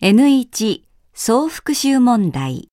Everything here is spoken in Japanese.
N1 総復習問題。